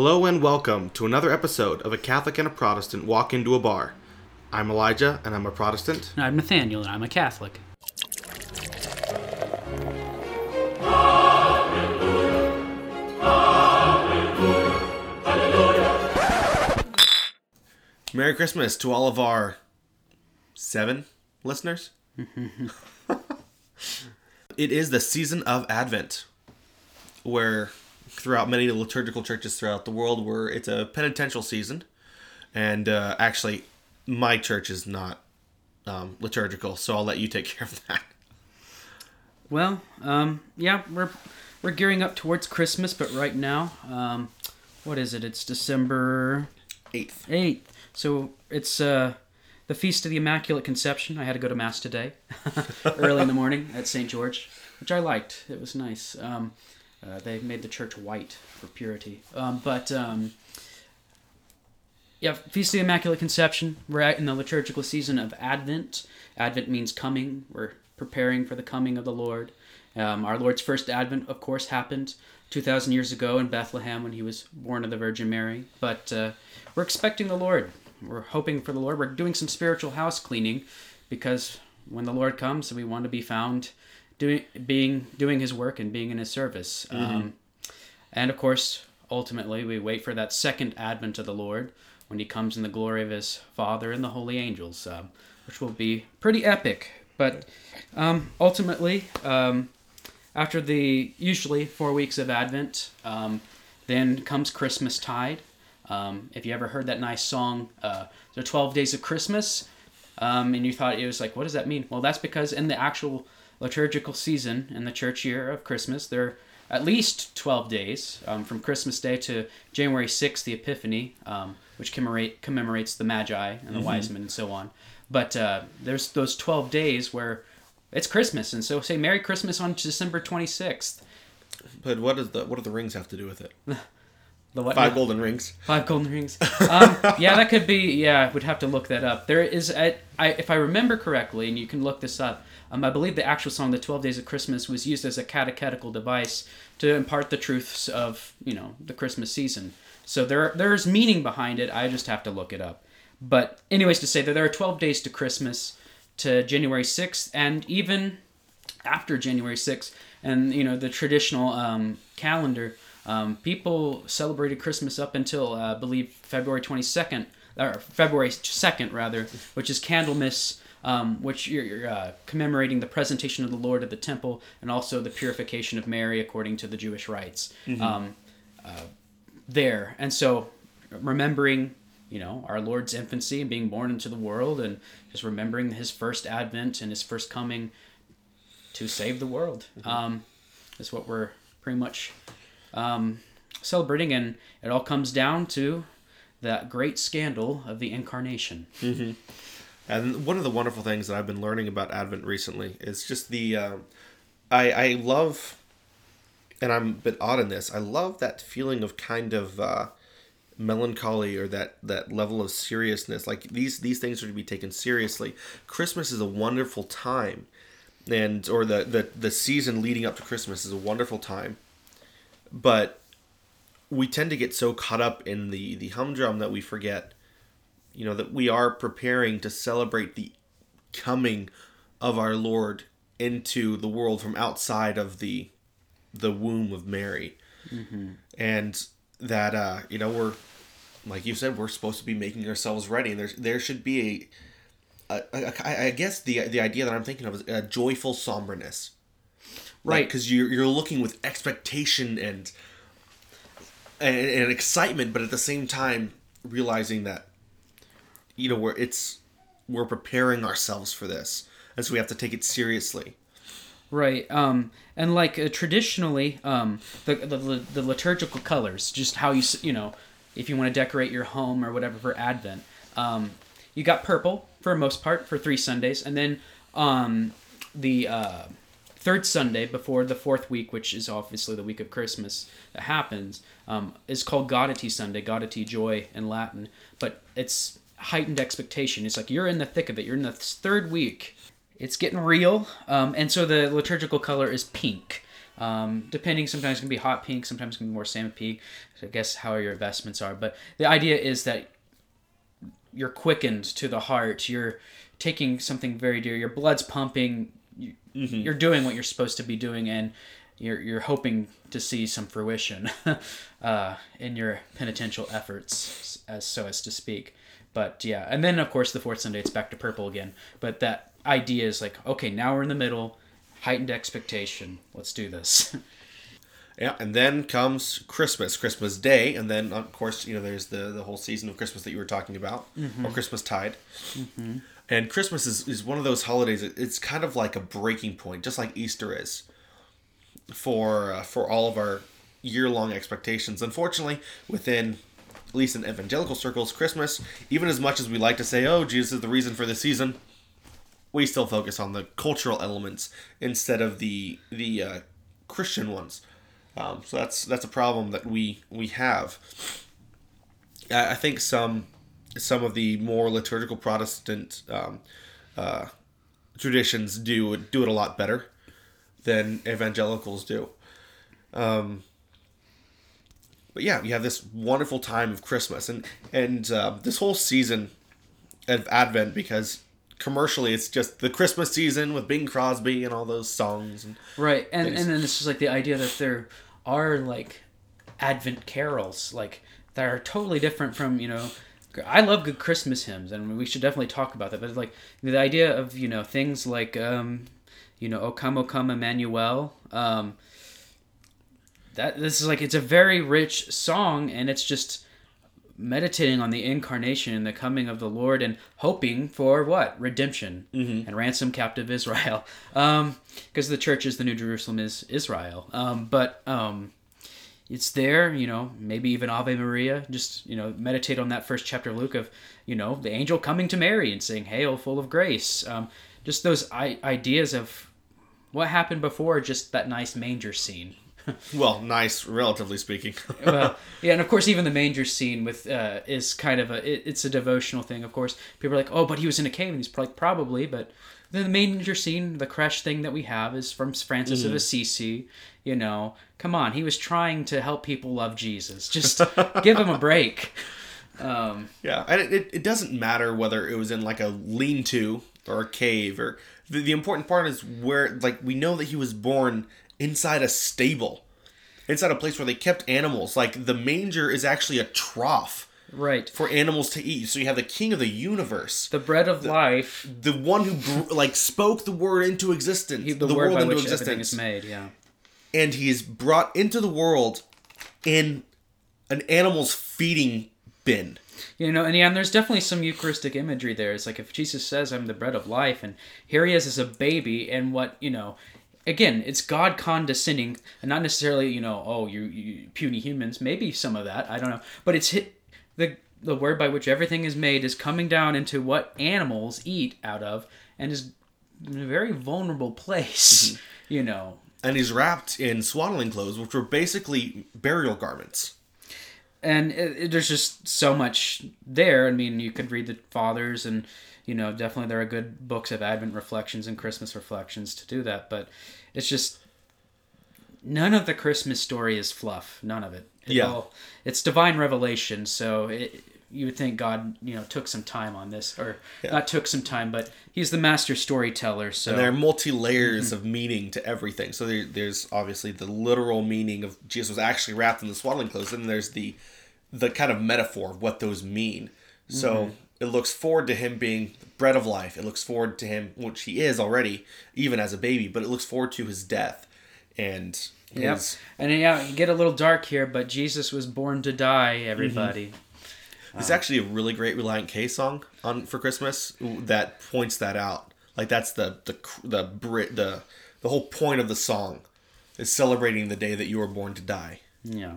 Hello and welcome to another episode of A Catholic and a Protestant Walk Into a Bar. I'm Elijah and I'm a Protestant. And I'm Nathaniel, and I'm a Catholic. Merry Christmas to all of our seven listeners. it is the season of Advent, where throughout many liturgical churches throughout the world, where it's a penitential season, and uh, actually, my church is not um, liturgical, so I'll let you take care of that. Well, um, yeah, we're we're gearing up towards Christmas, but right now, um, what is it? It's December Eighth. eighth, so it's uh, the feast of the Immaculate Conception. I had to go to mass today, early in the morning at St. George, which I liked. It was nice. Um, uh, they made the church white for purity, um, but. Um, yeah, Feast of the Immaculate Conception. We're in the liturgical season of Advent. Advent means coming. We're preparing for the coming of the Lord. Um, our Lord's first Advent, of course, happened 2,000 years ago in Bethlehem when he was born of the Virgin Mary. But uh, we're expecting the Lord. We're hoping for the Lord. We're doing some spiritual house cleaning because when the Lord comes, we want to be found doing being doing His work and being in His service. Um, and of course, ultimately, we wait for that second advent of the Lord when he comes in the glory of his Father and the holy angels, um, which will be pretty epic. But um, ultimately, um, after the usually four weeks of Advent, um, then comes Christmas tide. Um, if you ever heard that nice song, uh, the 12 Days of Christmas, um, and you thought it was like, what does that mean? Well, that's because in the actual liturgical season in the church year of Christmas, there are at least 12 days um, from Christmas Day to January 6th, the Epiphany, um, which commemorate, commemorates the Magi and the wise men and so on. But uh, there's those 12 days where it's Christmas, and so say Merry Christmas on December 26th. But what does the what do the rings have to do with it? The what? Five golden rings. Five golden rings. Um, yeah, that could be. Yeah, I would have to look that up. There is, a, I, if I remember correctly, and you can look this up. Um, I believe the actual song, "The Twelve Days of Christmas," was used as a catechetical device to impart the truths of you know the Christmas season. So there, there's meaning behind it. I just have to look it up. But anyways, to say that there are twelve days to Christmas, to January sixth, and even after January 6th and you know the traditional um, calendar um, people celebrated Christmas up until uh, I believe February 22nd or February 2nd rather which is Candlemas um, which you're, you're uh, commemorating the presentation of the Lord at the temple and also the purification of Mary according to the Jewish rites um, uh, there. And so remembering you know our lord's infancy and being born into the world and just remembering his first advent and his first coming to save the world um, is what we're pretty much um, celebrating. And it all comes down to that great scandal of the incarnation And one of the wonderful things that I've been learning about Advent recently is just the, uh, I I love, and I'm a bit odd in this. I love that feeling of kind of uh, melancholy or that that level of seriousness. Like these these things are to be taken seriously. Christmas is a wonderful time, and or the the the season leading up to Christmas is a wonderful time, but we tend to get so caught up in the the humdrum that we forget you know that we are preparing to celebrate the coming of our lord into the world from outside of the the womb of mary. And that uh you know we're like you said we're supposed to be making ourselves ready. And there's there should be a, a, a I guess the the idea that i'm thinking of is a joyful somberness Right. because you're you're looking with expectation and, and and excitement but at the same time realizing that you know we're it's we're preparing ourselves for this and so we have to take it seriously Right. Um, and like uh, traditionally, um, the, the the liturgical colors, just how you you know, if you want to decorate your home or whatever for Advent, um, you got purple for most part for three Sundays, and then um, the uh, third Sunday before the fourth week, which is obviously the week of Christmas that happens, um, is called Gaudete Sunday, Gaudete Joy in Latin, but it's heightened expectation. It's like you're in the thick of it. You're in the third week. It's getting real, um, and so the liturgical color is pink. Um, depending, sometimes it can be hot pink, sometimes it can be more salmon pink. I guess how your investments are. But the idea is that you're quickened to the heart. You're taking something very dear. Your blood's pumping. You, You're doing what you're supposed to be doing, and you're you're hoping to see some fruition uh, in your penitential efforts, as so as to speak. But yeah, and then of course the fourth Sunday it's back to purple again. But that idea is like, okay, now we're in the middle, heightened expectation. Let's do this. Yeah, and then comes Christmas, Christmas Day, and then of course you know there's the the whole season of Christmas that you were talking about, or Christmas tide. And Christmas is, is one of those holidays. It's kind of like a breaking point, just like Easter is, for uh, for all of our year long expectations. Unfortunately, within at least in evangelical circles, Christmas, even as much as we like to say, "Oh, Jesus is the reason for the season," we still focus on the cultural elements instead of the the uh, Christian ones. Um, so that's that's a problem that we we have. I I think some some of the more liturgical Protestant um, uh, traditions do do it a lot better than evangelicals do. Um, but yeah, we have this wonderful time of Christmas and and uh, this whole season of Advent because commercially it's just the Christmas season with Bing Crosby and all those songs and Right, and Things. and then it's just like the idea that there are like Advent carols, like that are totally different from you know. I love good Christmas hymns, and we should definitely talk about that. But like the idea of you know things like um, you know O come O come Emmanuel, um, that this is like it's a very rich song, and it's just meditating on the incarnation and the coming of the Lord and hoping for what redemption and ransom captive Israel. Because the church is the New Jerusalem is Israel. Um, but um, it's there, you know, maybe even Ave Maria. Just you know, meditate on that first chapter of Luke of you know the angel coming to Mary and saying, "Hail, full of grace." Um, just those I- ideas of what happened before just that nice manger scene. Well, nice relatively speaking. well, yeah, and of course, even the manger scene with uh, is kind of a it, it's a devotional thing. Of course, people are like, "Oh, but he was in a cave," and he's like, "Probably," but the manger scene, the crash thing that we have, is from Francis of Assisi. You know, come on, he was trying to help people love Jesus. Just give him a break. Um, Yeah, and it, it, it doesn't matter whether it was in like a lean-to or a cave or the, the important part is where like we know that he was born inside a stable, inside a place where they kept animals. Like the manger is actually a trough right. for animals to eat. So you have the king of the universe, The bread of life, the one who br- like spoke the word into existence, the, the, word world by into which everything existence, is made. Yeah. and he is brought into the world in an animal's feeding bin. You know, and yeah, and there's definitely some Eucharistic imagery there. It's like if Jesus says, "I'm the bread of life," and here he is as a baby, and what you know, again, it's God condescending, and not necessarily you know, oh, you, you puny humans. Maybe some of that, I don't know, but it's hit the the word by which everything is made is coming down into what animals eat out of, and is in a very vulnerable place. Mm-hmm. You know, and he's wrapped in swaddling clothes, which were basically burial garments. and it, it- there's just so much there. I mean, you could read the fathers, and you know, definitely there are good books of Advent reflections and Christmas reflections to do that. But it's just none of the Christmas story is fluff. None of it. It Yeah. all- it's divine revelation. So it, you would think God, you know, took some time on this, or not took some time, but He's the master storyteller. So And there are multi layers Mm-hmm. of meaning to everything. So there, there's obviously the literal meaning of Jesus was actually wrapped in the swaddling clothes, and there's the the kind of metaphor of what those mean. So Mm-hmm. It looks forward to him being the bread of life. It looks forward to him, which he is already, even as a baby. But it looks forward to his death, and Yep. And yeah, you get a little dark here, but Jesus was born to die. Mm-hmm. Everybody. There's actually a really great Relient K song on for Christmas that points that out. Like that's the the the Brit the the whole point of the song is celebrating the day that you were born to die. Yeah,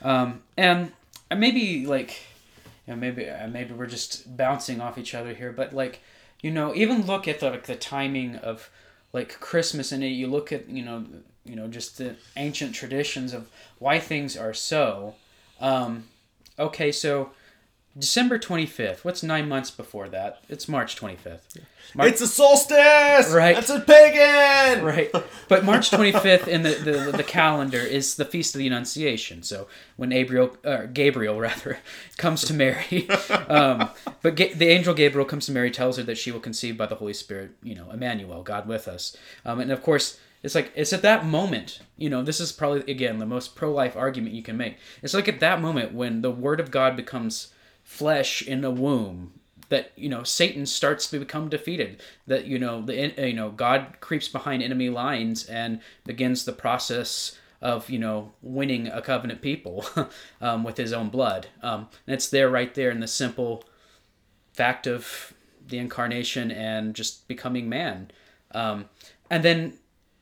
um, and maybe like, you know, maybe uh, maybe we're just bouncing off each other here, but like, you know, even look at the like the timing of like Christmas, and you look at you know you know just the ancient traditions of why things are so. Um, okay, so December 25th. What's nine months before that? It's March 25th. Mar- It's a solstice. Right. That's a pagan. right. But March 25th in the, the, the calendar is the Feast of the Annunciation. So when Gabriel, uh, Gabriel rather, comes to Mary, um, but Ga- the angel Gabriel comes to Mary, tells her that she will conceive by the Holy Spirit, you know, Emmanuel, God with us. Um, and of course, it's like, it's at that moment, you know, this is probably, again, the most pro life argument you can make. It's like at that moment when the Word of God becomes flesh in a womb that you know Satan starts to become defeated. That you know the you know God creeps behind enemy lines and begins the process of you know winning a covenant people um, with His own blood. Um, and it's there right there in the simple fact of the incarnation and just becoming man. Um, and then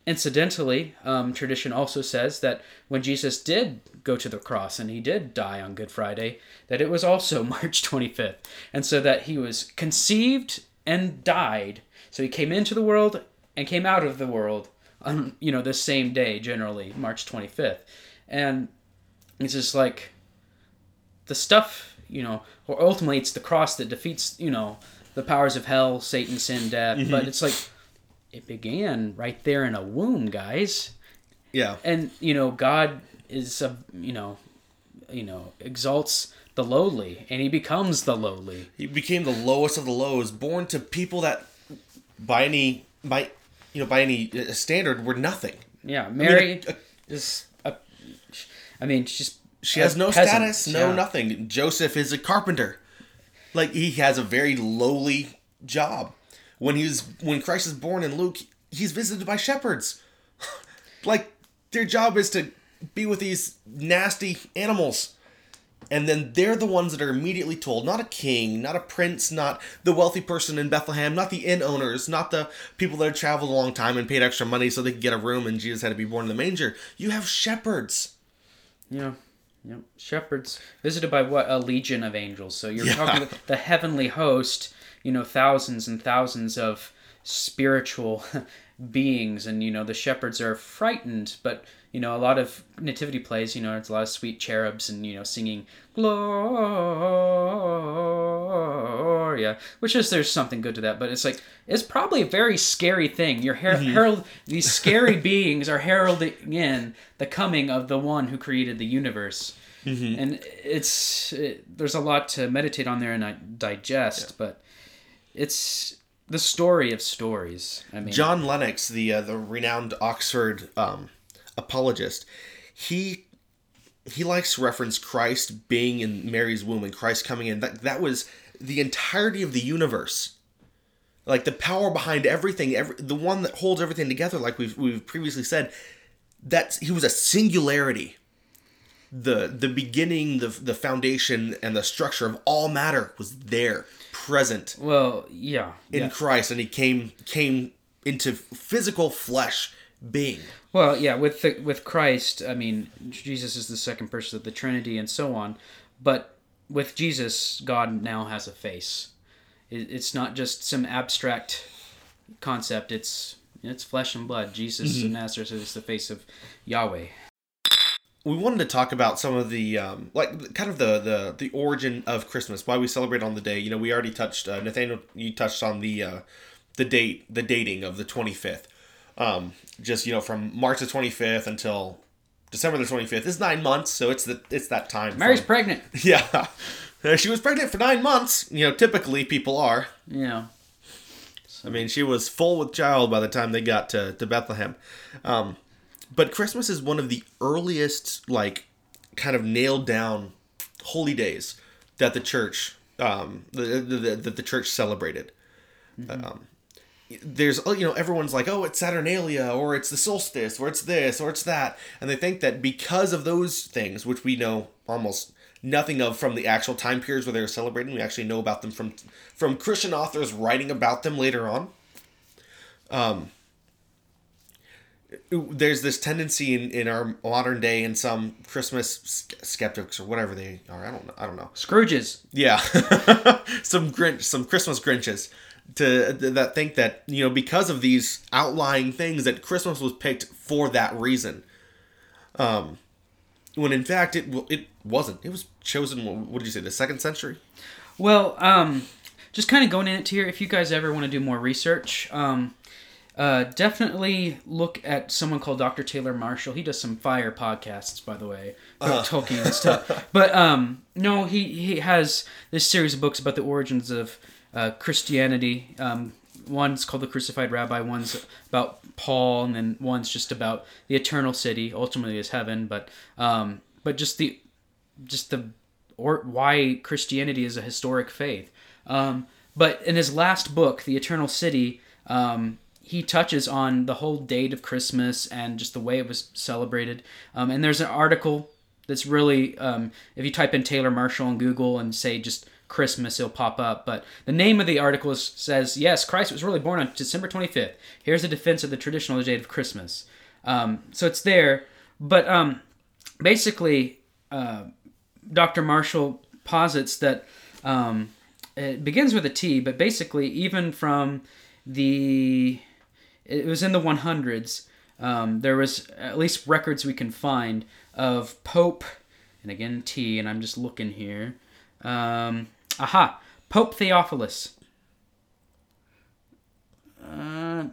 incidentally, um, tradition also says that when Jesus did go to the cross and he did die on Good Friday, that it was also March 25th. And so that he was conceived and died. So he came into the world and came out of the world on, you know, the same day, generally, March 25th. And it's just like the stuff, you know, or ultimately it's the cross that defeats, you know, the powers of hell, Satan, sin, death. But it's like it began right there in a womb, guys. Yeah. And you know, God is a you know, you know, exalts the lowly, and He becomes the lowly. He became the lowest of the lows, born to people that, by any by, you know, by any uh, standard, were nothing. Yeah, Mary a- is a. I mean, she's She has no peasant, status, no yeah. nothing. Joseph is a carpenter. Like he has a very lowly job. When he's when Christ is born in Luke, he's visited by shepherds. like their job is to be with these nasty animals. And then they're the ones that are immediately told, not a king, not a prince, not the wealthy person in Bethlehem, not the inn owners, not the people that had traveled a long time and paid extra money so they could get a room and Jesus had to be born in the manger. You have shepherds. Yeah. Yep. Shepherds visited by what a legion of angels. So you're Yeah. talking about the heavenly host, you know, thousands and thousands of spiritual beings and you know the shepherds are frightened, but you know a lot of nativity plays, you know, it's a lot of sweet cherubs and you know singing Gloria, which is there's something good to that, but it's like it's probably a very scary thing. Your her- mm-hmm. herald these scary beings are heralding in the coming of the one who created the universe. Mm-hmm. And it's it, there's a lot to meditate on there and digest, but it's the story of stories. I mean, John Lennox, the uh, the renowned Oxford um, apologist, he he likes to reference Christ being in Mary's womb and Christ coming in. That that was the entirety of the universe, like the power behind everything, every the one that holds everything together. Like we've we've previously said, that he was a singularity. The the beginning, the the foundation, and the structure of all matter was there, present well, yeah, in yeah. Christ, and he came came into physical flesh being. Well, yeah, with the, with Christ, I mean, Jesus is the second person of the Trinity and so on, but with Jesus, God now has a face. It, it's not just some abstract concept. It's it's flesh and blood. Jesus of Nazareth mm-hmm. is the face of Yahweh. We wanted to talk about some of the um, like kind of the the the origin of Christmas, why we celebrate on the day. You know, we already touched uh, Nathaniel. You touched on the uh, the date, the dating of the twenty fifth. Um, just you know, from March the twenty fifth until December the twenty fifth is nine months, so it's the it's that time. Mary's from- pregnant. yeah. Uh, She was pregnant for nine months. You know, typically people are. Yeah. know, I mean, she was full with child by the time they got to, to Bethlehem. Um, but Christmas is one of the earliest, like, kind of nailed down holy days that the church, um, the, the, the, that the church celebrated. Um, there's, oh, you know, everyone's like, oh, it's Saturnalia, or it's the solstice, or it's this, or it's that. And they think that because of those things, which we know almost nothing of from the actual time periods where they were celebrating, we actually know about them from from Christian authors writing about them later on. Um, there's this tendency in, in our modern day and some Christmas skeptics or whatever they are. I don't know. I don't know. Scrooges. Yeah, some Grinch, some Christmas Grinches, to that think that you know because of these outlying things that Christmas was picked for that reason. Um, when in fact it it wasn't. It was chosen. What, what did you say? The second century. Well, um, just kind of going into here, if you guys ever want to do more research, um, uh, definitely look at someone called Dr. Taylor Marshall. He does some fire podcasts, by the way, about Tolkien and stuff. But um, no, he he has this series of books about the origins of uh, Christianity. Um, one's called the Crucified Rabbi. One's about Paul, and then one's just about the eternal city, ultimately is heaven. But um, but just the just the or why Christianity is a historic faith. Um, but in his last book, The Eternal City, um, he touches on the whole date of Christmas and just the way it was celebrated. Um, and there's an article that's really, um, if you type in Taylor Marshall on Google and say just Christmas, it'll pop up. But the name of the article is, says, Yes, Christ was really born on December 25th. Here's a defense of the traditional date of Christmas. Um, so it's there. But um, basically, uh, Dr. Marshall posits that um, it begins with a T, but basically, even from the it was in the 100s. Um, there was at least records we can find of Pope, and again T, and I'm just looking here. Um, aha, Pope Theophilus. Uh,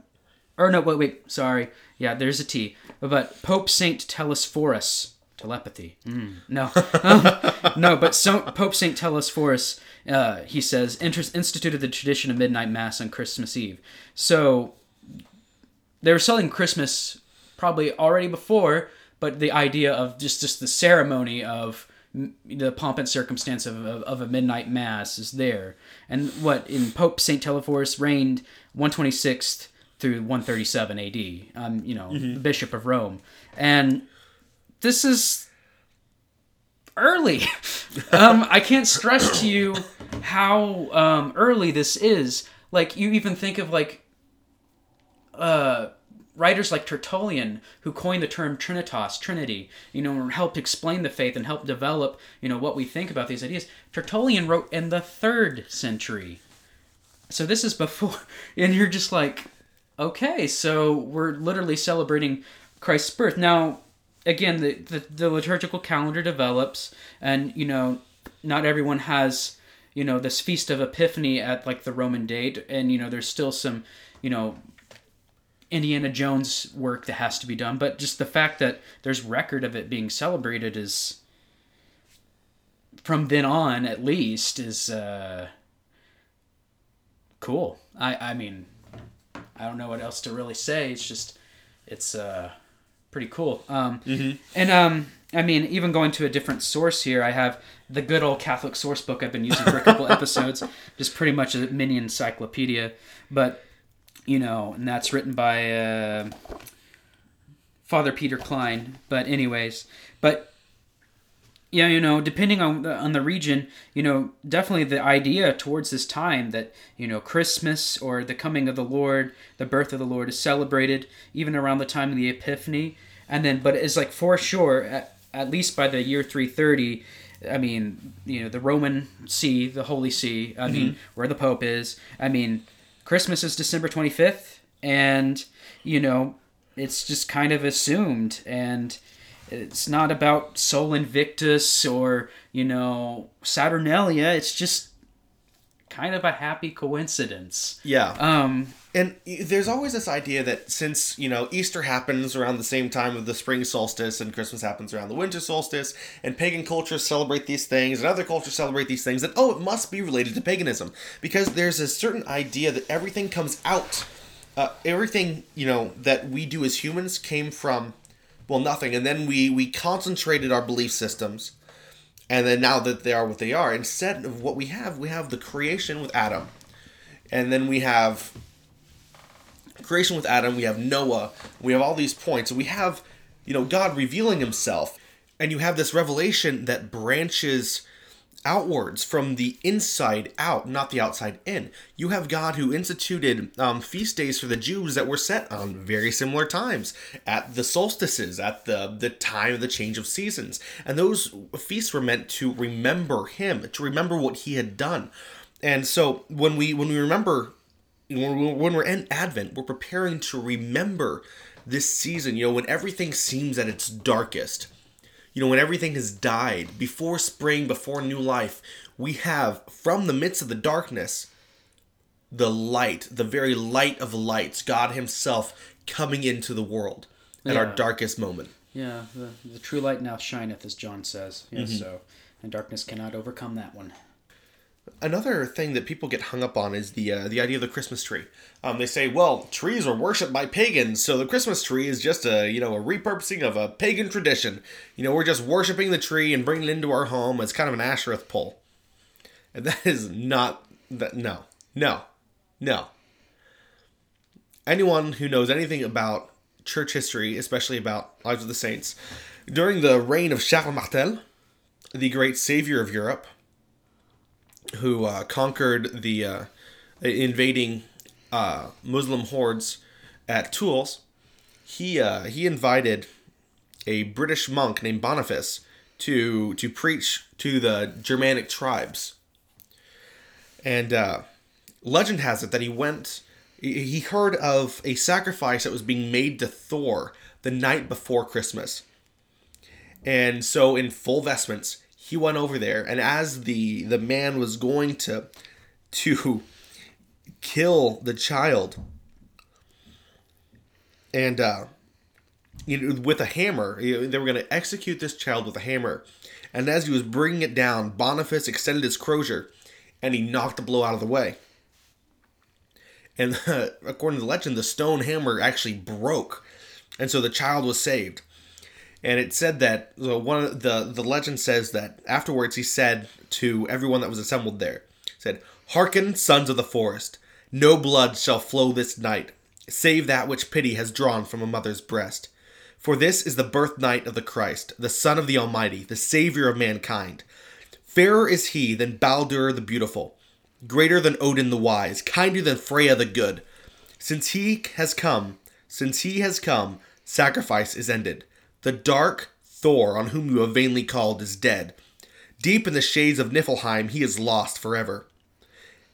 or no, wait, wait, sorry. Yeah, there's a T. But Pope Saint Telesphorus telepathy. Mm, no, no, but so, Pope Saint Telesphorus, uh, he says, instituted the tradition of midnight mass on Christmas Eve. So they were selling Christmas probably already before, but the idea of just just the ceremony of the pomp and circumstance of, of, of, a midnight mass is there. And what in Pope Saint Telesphorus reigned 126th through 137 AD. Um, you know, mm-hmm. the Bishop of Rome, and this is early. um, I can't stress to you how um, early this is. Like you even think of like uh, writers like Tertullian, who coined the term Trinitas, Trinity, you know, helped explain the faith and helped develop, you know, what we think about these ideas. Tertullian wrote in the third century. So this is before, and you're just like, okay, so we're literally celebrating Christ's birth. Now, again, the, the, the liturgical calendar develops, and, you know, not everyone has, you know, this Feast of Epiphany at like the Roman date, and, you know, there's still some, you know, Indiana Jones work that has to be done, but just the fact that there's record of it being celebrated is from then on at least is uh, cool. I I mean I don't know what else to really say. It's just it's uh, pretty cool. Um, mm-hmm. And um, I mean, even going to a different source here, I have the good old Catholic source book I've been using for a couple episodes, just pretty much a mini encyclopedia. But you know, and that's written by uh, Father Peter Klein. But anyways, but yeah, you know, depending on the, on the region, you know, definitely the idea towards this time that you know Christmas or the coming of the Lord, the birth of the Lord is celebrated even around the time of the Epiphany, and then but it's like for sure at, at least by the year three thirty. I mean, you know, the Roman See, the Holy See. I mm-hmm. mean, where the Pope is. I mean, Christmas is December 25th, and, you know, it's just kind of assumed. And it's not about Sol Invictus or, you know, Saturnalia. It's just kind of a happy coincidence. Yeah. Um, and there's always this idea that since you know Easter happens around the same time of the spring solstice and Christmas happens around the winter solstice, and pagan cultures celebrate these things and other cultures celebrate these things, that oh, it must be related to paganism because there's a certain idea that everything comes out, uh, everything you know that we do as humans came from, well, nothing, and then we we concentrated our belief systems, and then now that they are what they are, instead of what we have, we have the creation with Adam, and then we have creation with Adam, we have Noah, we have all these points. We have, you know, God revealing himself. And you have this revelation that branches outwards from the inside out, not the outside in. You have God who instituted um, feast days for the Jews that were set on very similar times at the solstices, at the the time of the change of seasons, and those feasts were meant to remember Him, to remember what He had done. And so when we when we remember when we're in Advent, we're preparing to remember this season, you know, when everything seems at its darkest. You know, when everything has died, before spring, before new life, we have from the midst of the darkness the light, the very light of lights, God Himself coming into the world at our darkest moment. Yeah, the, the true light now shineth, as John says. Yes, Mm-hmm. so and darkness cannot overcome that one. Another thing that people get hung up on is the uh, the idea of the Christmas tree. Um, they say, well, trees were worshipped by pagans, so the Christmas tree is just a you know a repurposing of a pagan tradition. You know, we're just worshiping the tree and bringing it into our home It's kind of an Ashereth pole. And that is not that. No, no, no. Anyone who knows anything about church history, especially about Lives of the Saints, during the reign of Charles Martel, the great savior of Europe, who uh, conquered the uh, invading uh, Muslim hordes at Tours, he uh, he invited a British monk named Boniface to to preach to the Germanic tribes. And uh, legend has it that he went. He he heard of a sacrifice that was being made to Thor the night before Christmas. And so, in full vestments, he went over there, and as the the man was going to to kill the child, and uh, you know, with a hammer, they were going to execute this child with a hammer. And as he was bringing it down, Boniface extended his crozier, and he knocked the blow out of the way. And according to the legend, the stone hammer actually broke, and so the child was saved and it said that so one of the the legend says that afterwards he said to everyone that was assembled there said hearken sons of the forest. No blood shall flow this night save that which pity has drawn from a mother's breast. For this is the birth night of the christ the son of the almighty the savior of mankind. Fairer is he than baldur the beautiful greater than odin the wise kinder than freya the good. Since he has come since he has come sacrifice is ended the dark Thor on whom you have vainly called is dead. Deep in the shades of Niflheim he is lost forever.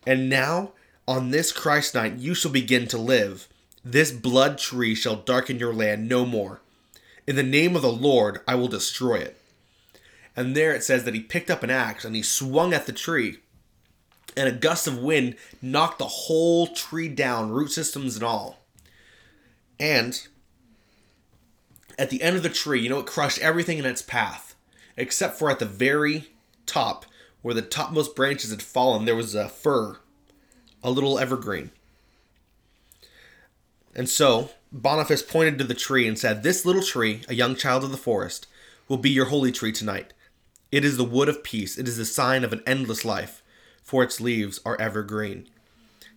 And now, on this Christ night, you shall begin to live. This blood tree shall darken your land no more. In the name of the Lord, I will destroy it. And there it says that he picked up an axe and he swung at the tree. And a gust of wind knocked the whole tree down, root systems and all. And at the end of the tree, you know, it crushed everything in its path, except for at the very top, where the topmost branches had fallen, there was a fir, a little evergreen. And so, Boniface pointed to the tree and said, This little tree, a young child of the forest, will be your holy tree tonight. It is the wood of peace, it is the sign of an endless life, for its leaves are ever green.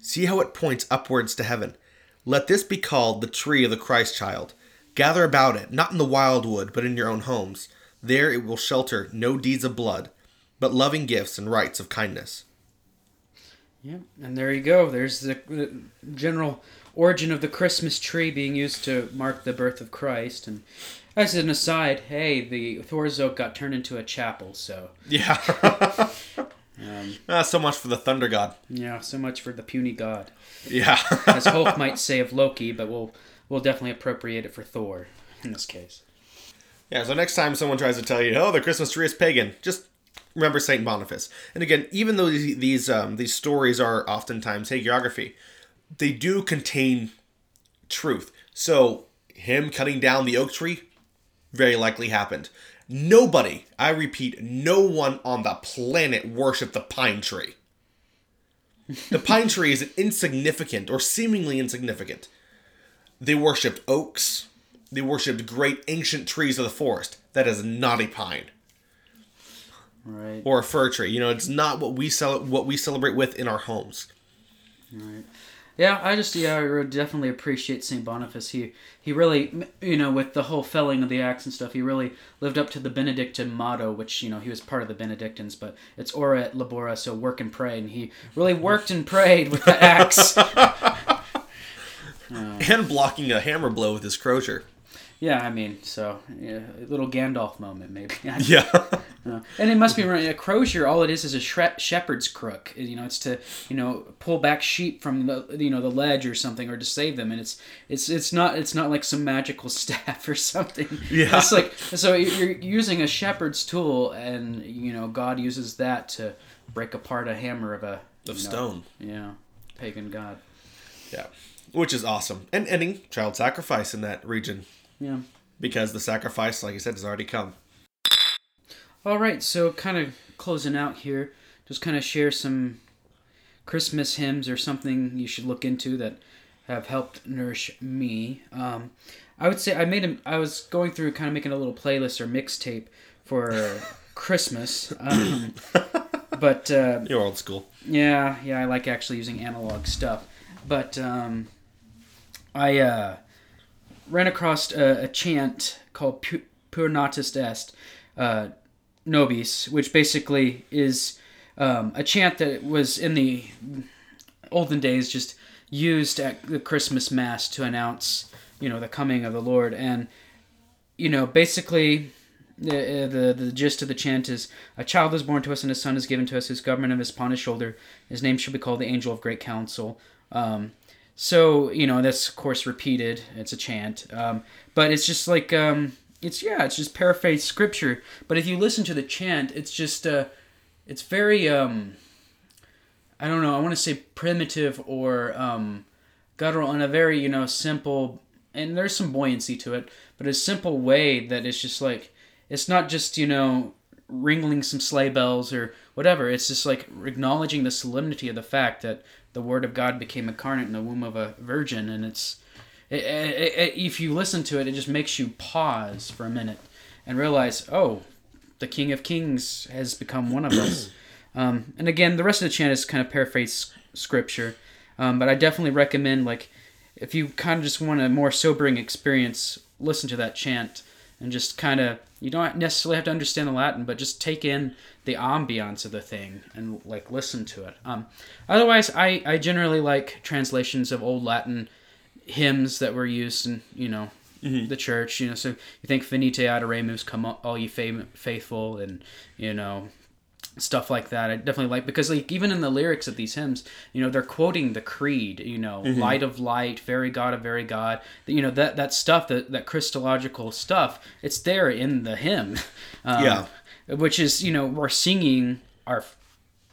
See how it points upwards to heaven. Let this be called the tree of the Christ child. Gather about it, not in the wild wood, but in your own homes. There it will shelter no deeds of blood, but loving gifts and rites of kindness. Yeah, and there you go. There's the uh, general origin of the Christmas tree being used to mark the birth of Christ. And as an aside, hey, the Thor's Oak got turned into a chapel, so Yeah. um, ah, so much for the thunder god. yeah, so much for the puny god, Yeah. as Hulk might say of Loki, but we'll we'll definitely appropriate it for Thor in this case. yeah, so next time someone tries to tell you, oh, the Christmas tree is pagan, just remember St. Boniface. And again, even though these, these, um, these stories are oftentimes hagiography, they do contain truth. So, him cutting down the oak tree very likely happened. Nobody, I repeat, no one on the planet worshiped the pine tree. The pine tree is insignificant or seemingly insignificant. They worshipped oaks. They worshipped great ancient trees of the forest. That is not a pine Right. or a fir tree. You know, it's not what we cel- what we celebrate with in our homes. Right. Yeah, I just yeah, I definitely appreciate Saint Boniface. He he really you know with the whole felling of the axe and stuff, he really lived up to the Benedictine motto, which you know he was part of the Benedictines, but it's ora et labora, so work and pray, and he really worked and prayed with the axe. And blocking a hammer blow with his crozier. Yeah, I mean, so yeah, a little Gandalf moment maybe. Yeah. Uh, and it must be a crozier. All it is is a shre- shepherd's crook. You know, it's to you know pull back sheep from the you know the ledge or something, or to save them. And it's it's it's not it's not like some magical staff or something. Yeah. It's like so you're using a shepherd's tool, and you know God uses that to break apart a hammer of a Of know, stone. Yeah, pagan god. Yeah. Which is awesome. And ending child sacrifice in that region Yeah. because the sacrifice, like I said, has already come. All right, so kind of closing out here, just kind of share some Christmas hymns or something you should look into that have helped nourish me. Um, I would say I made a, I was going through kind of making a little playlist or mixtape for Christmas, um, but uh, You're old school. yeah, yeah, I like actually using analog stuff. But um, I uh, ran across a, a chant called Pu- Puer Natus Est uh, Nobis, which basically is um, a chant that was in the olden days just used at the Christmas Mass to announce, you know, the coming of the Lord. And, you know, basically the, the the gist of the chant is a child is born to us and a son is given to us. Whose government is upon his shoulder. His name shall be called the angel of great counsel. Um, so you know that's of course repeated. It's a chant. Um, but it's just like um, it's yeah it's just paraphrased scripture. But if you listen to the chant it's just uh, it's very um, i don't know i want to say primitive or um, guttural in a very you know simple and there's some buoyancy to it but a simple way that it's just like it's not just you know ringling some sleigh bells or whatever. It's just like acknowledging the solemnity of the fact that the word of god became incarnate in the womb of a virgin and it's it, it, it, if you listen to it it just makes you pause for a minute and realize oh the king of kings has become one of us. Um, and again the rest of the chant is kind of paraphrase scripture um, but i definitely recommend like if you kind of just want a more sobering experience listen to that chant and just kind of you don't necessarily have to understand the latin but just take in the ambiance of the thing and like listen to it. Um, otherwise I, I generally like translations of old latin hymns that were used in you know the church you know so you think venite adoremus come all you fa- faithful and you know stuff like that. I definitely like because like even in the lyrics of these hymns, you know, they're quoting the creed, you know, light of light, very God of very God. You know, that that stuff, that that Christological stuff, it's there in the hymn. Um, Yeah. Which is, you know, we're singing our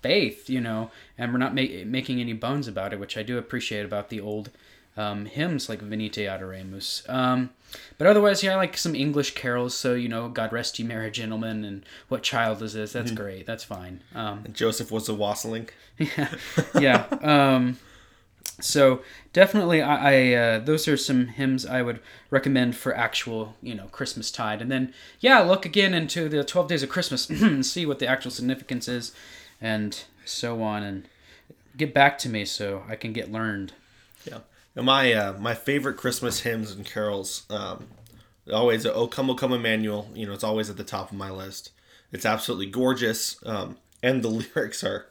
faith, you know, and we're not ma- making any bones about it, which I do appreciate about the old um, hymns like Venite Adoremus. Um, but otherwise, yeah, I like some English carols. So you know, God rest ye merry gentlemen, and What child is this? That's great. That's fine. Um, Joseph was a wassailing. yeah, yeah. Um, so definitely, I, I uh, those are some hymns I would recommend for actual, you know, Christmas tide. And then, yeah, look again into the twelve days of Christmas, and see what the actual significance is, and so on, and get back to me so I can get learned. Yeah. And my uh, my favorite Christmas hymns and carols, um, always "O Come, O Come, Emmanuel." You know, it's always at the top of my list. It's absolutely gorgeous, um, and the lyrics are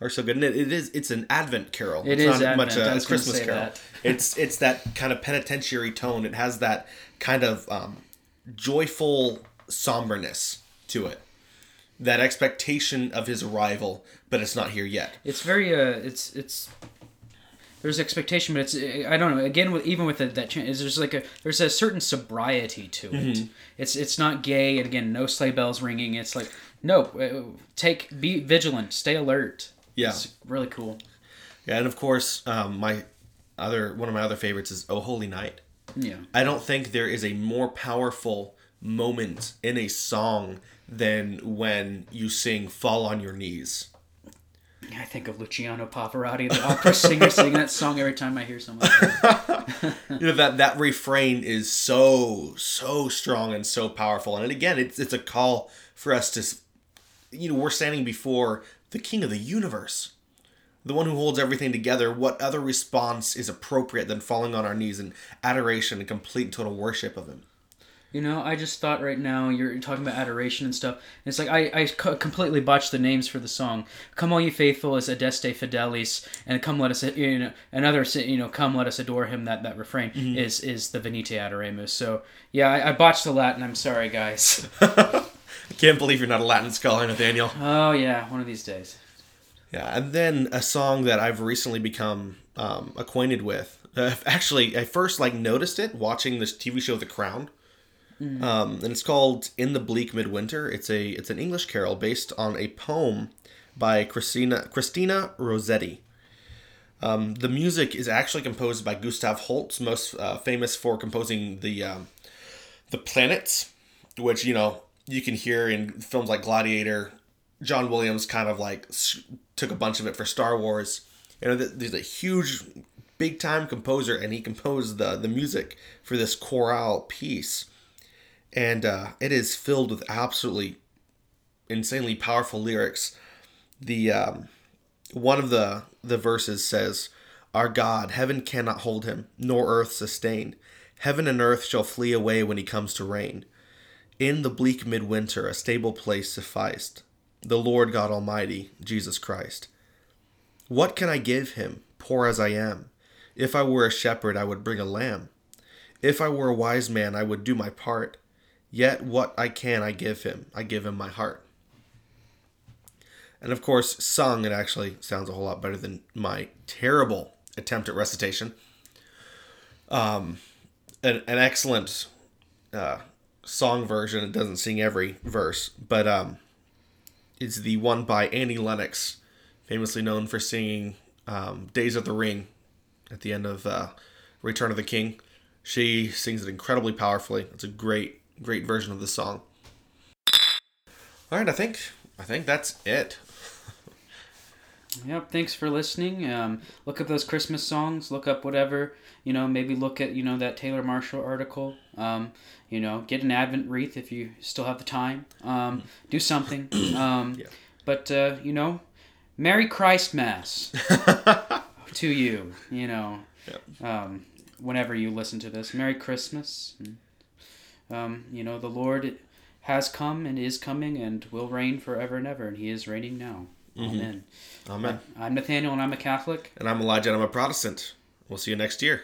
are so good. And it, it is it's an Advent carol. It it's is not Advent. much a, Christmas carol. that. it's it's that kind of penitentiary tone. It has that kind of um, joyful somberness to it. That expectation of his arrival, but it's not here yet. It's very uh, it's it's there's expectation, but it's I don't know. Again, with even with the, that is there's like a there's a certain sobriety to it. Mm-hmm. It's it's not gay, and again, no sleigh bells ringing. It's like no, uh, take be vigilant, stay alert. Yeah. It's really cool. Yeah, and of course, um, my other one of my other favorites is "Oh Holy Night." Yeah, I don't think there is a more powerful moment in a song than when you sing "Fall on Your Knees." I think of Luciano Pavarotti, the opera singer, singing that song every time I hear someone. you know that that refrain is so so strong and so powerful, and again, it's it's a call for us to, you know, we're standing before the King of the universe. The one who holds everything together, what other response is appropriate than falling on our knees in adoration and complete and total worship of him? You know, I just thought right now you're talking about adoration and stuff. And it's like I, I completely botched the names for the song. "Come all you faithful" is "Adeste Fideles," and "Come let us," you know, another, you know, "Come let us adore Him." That that refrain Mm-hmm. is is the Venite Adoremus. So yeah, I, I botched the Latin. I'm sorry, guys. I can't believe you're not a Latin scholar, Nathaniel. oh yeah, one of these days. Yeah, and then a song that I've recently become um, acquainted with. Uh, actually, I first like noticed it watching this TV show, The Crown, um, and it's called "In the Bleak Midwinter." It's a it's an English carol based on a poem by Christina Christina Rossetti. Um, the music is actually composed by Gustav Holst, most uh, famous for composing the um, the planets, which you know you can hear in films like Gladiator. John Williams kind of like took a bunch of it for Star Wars. You know, th- there's a huge, big time composer, and he composed the the music for this chorale piece, and uh, it is filled with absolutely insanely powerful lyrics. The um, one of the the verses says, "Our God, heaven cannot hold him, nor earth sustain. Heaven and earth shall flee away when he comes to reign. In the bleak midwinter, a stable place sufficed. The Lord God Almighty, Jesus Christ. What can I give him, poor as I am? If I were a shepherd, I would bring a lamb. If I were a wise man, I would do my part. Yet what I can, I give him. I give him my heart. And of course, sung, it actually sounds a whole lot better than my terrible attempt at recitation. Um, an, an excellent uh, song version. It doesn't sing every verse, but um, it's the one by Annie Lennox, famously known for singing um, Days of the Ring at the end of uh, Return of the King. She sings it incredibly powerfully. It's a great, great version of the song. All right, I think I think that's it. Yep. Thanks for listening. Um, look up those Christmas songs. Look up whatever you know. Maybe look at you know that Taylor Marshall article. Um, you know, get an Advent wreath if you still have the time. Um, do something. Um, Yeah. But uh, you know, Merry Christ Mass to you. You know, um, whenever you listen to this, Merry Christmas. Um, you know, the Lord has come and is coming and will reign forever and ever, and He is reigning now. Amen. Amen. I'm Nathaniel, and I'm a Catholic. And I'm Elijah, and I'm a Protestant. We'll see you next year.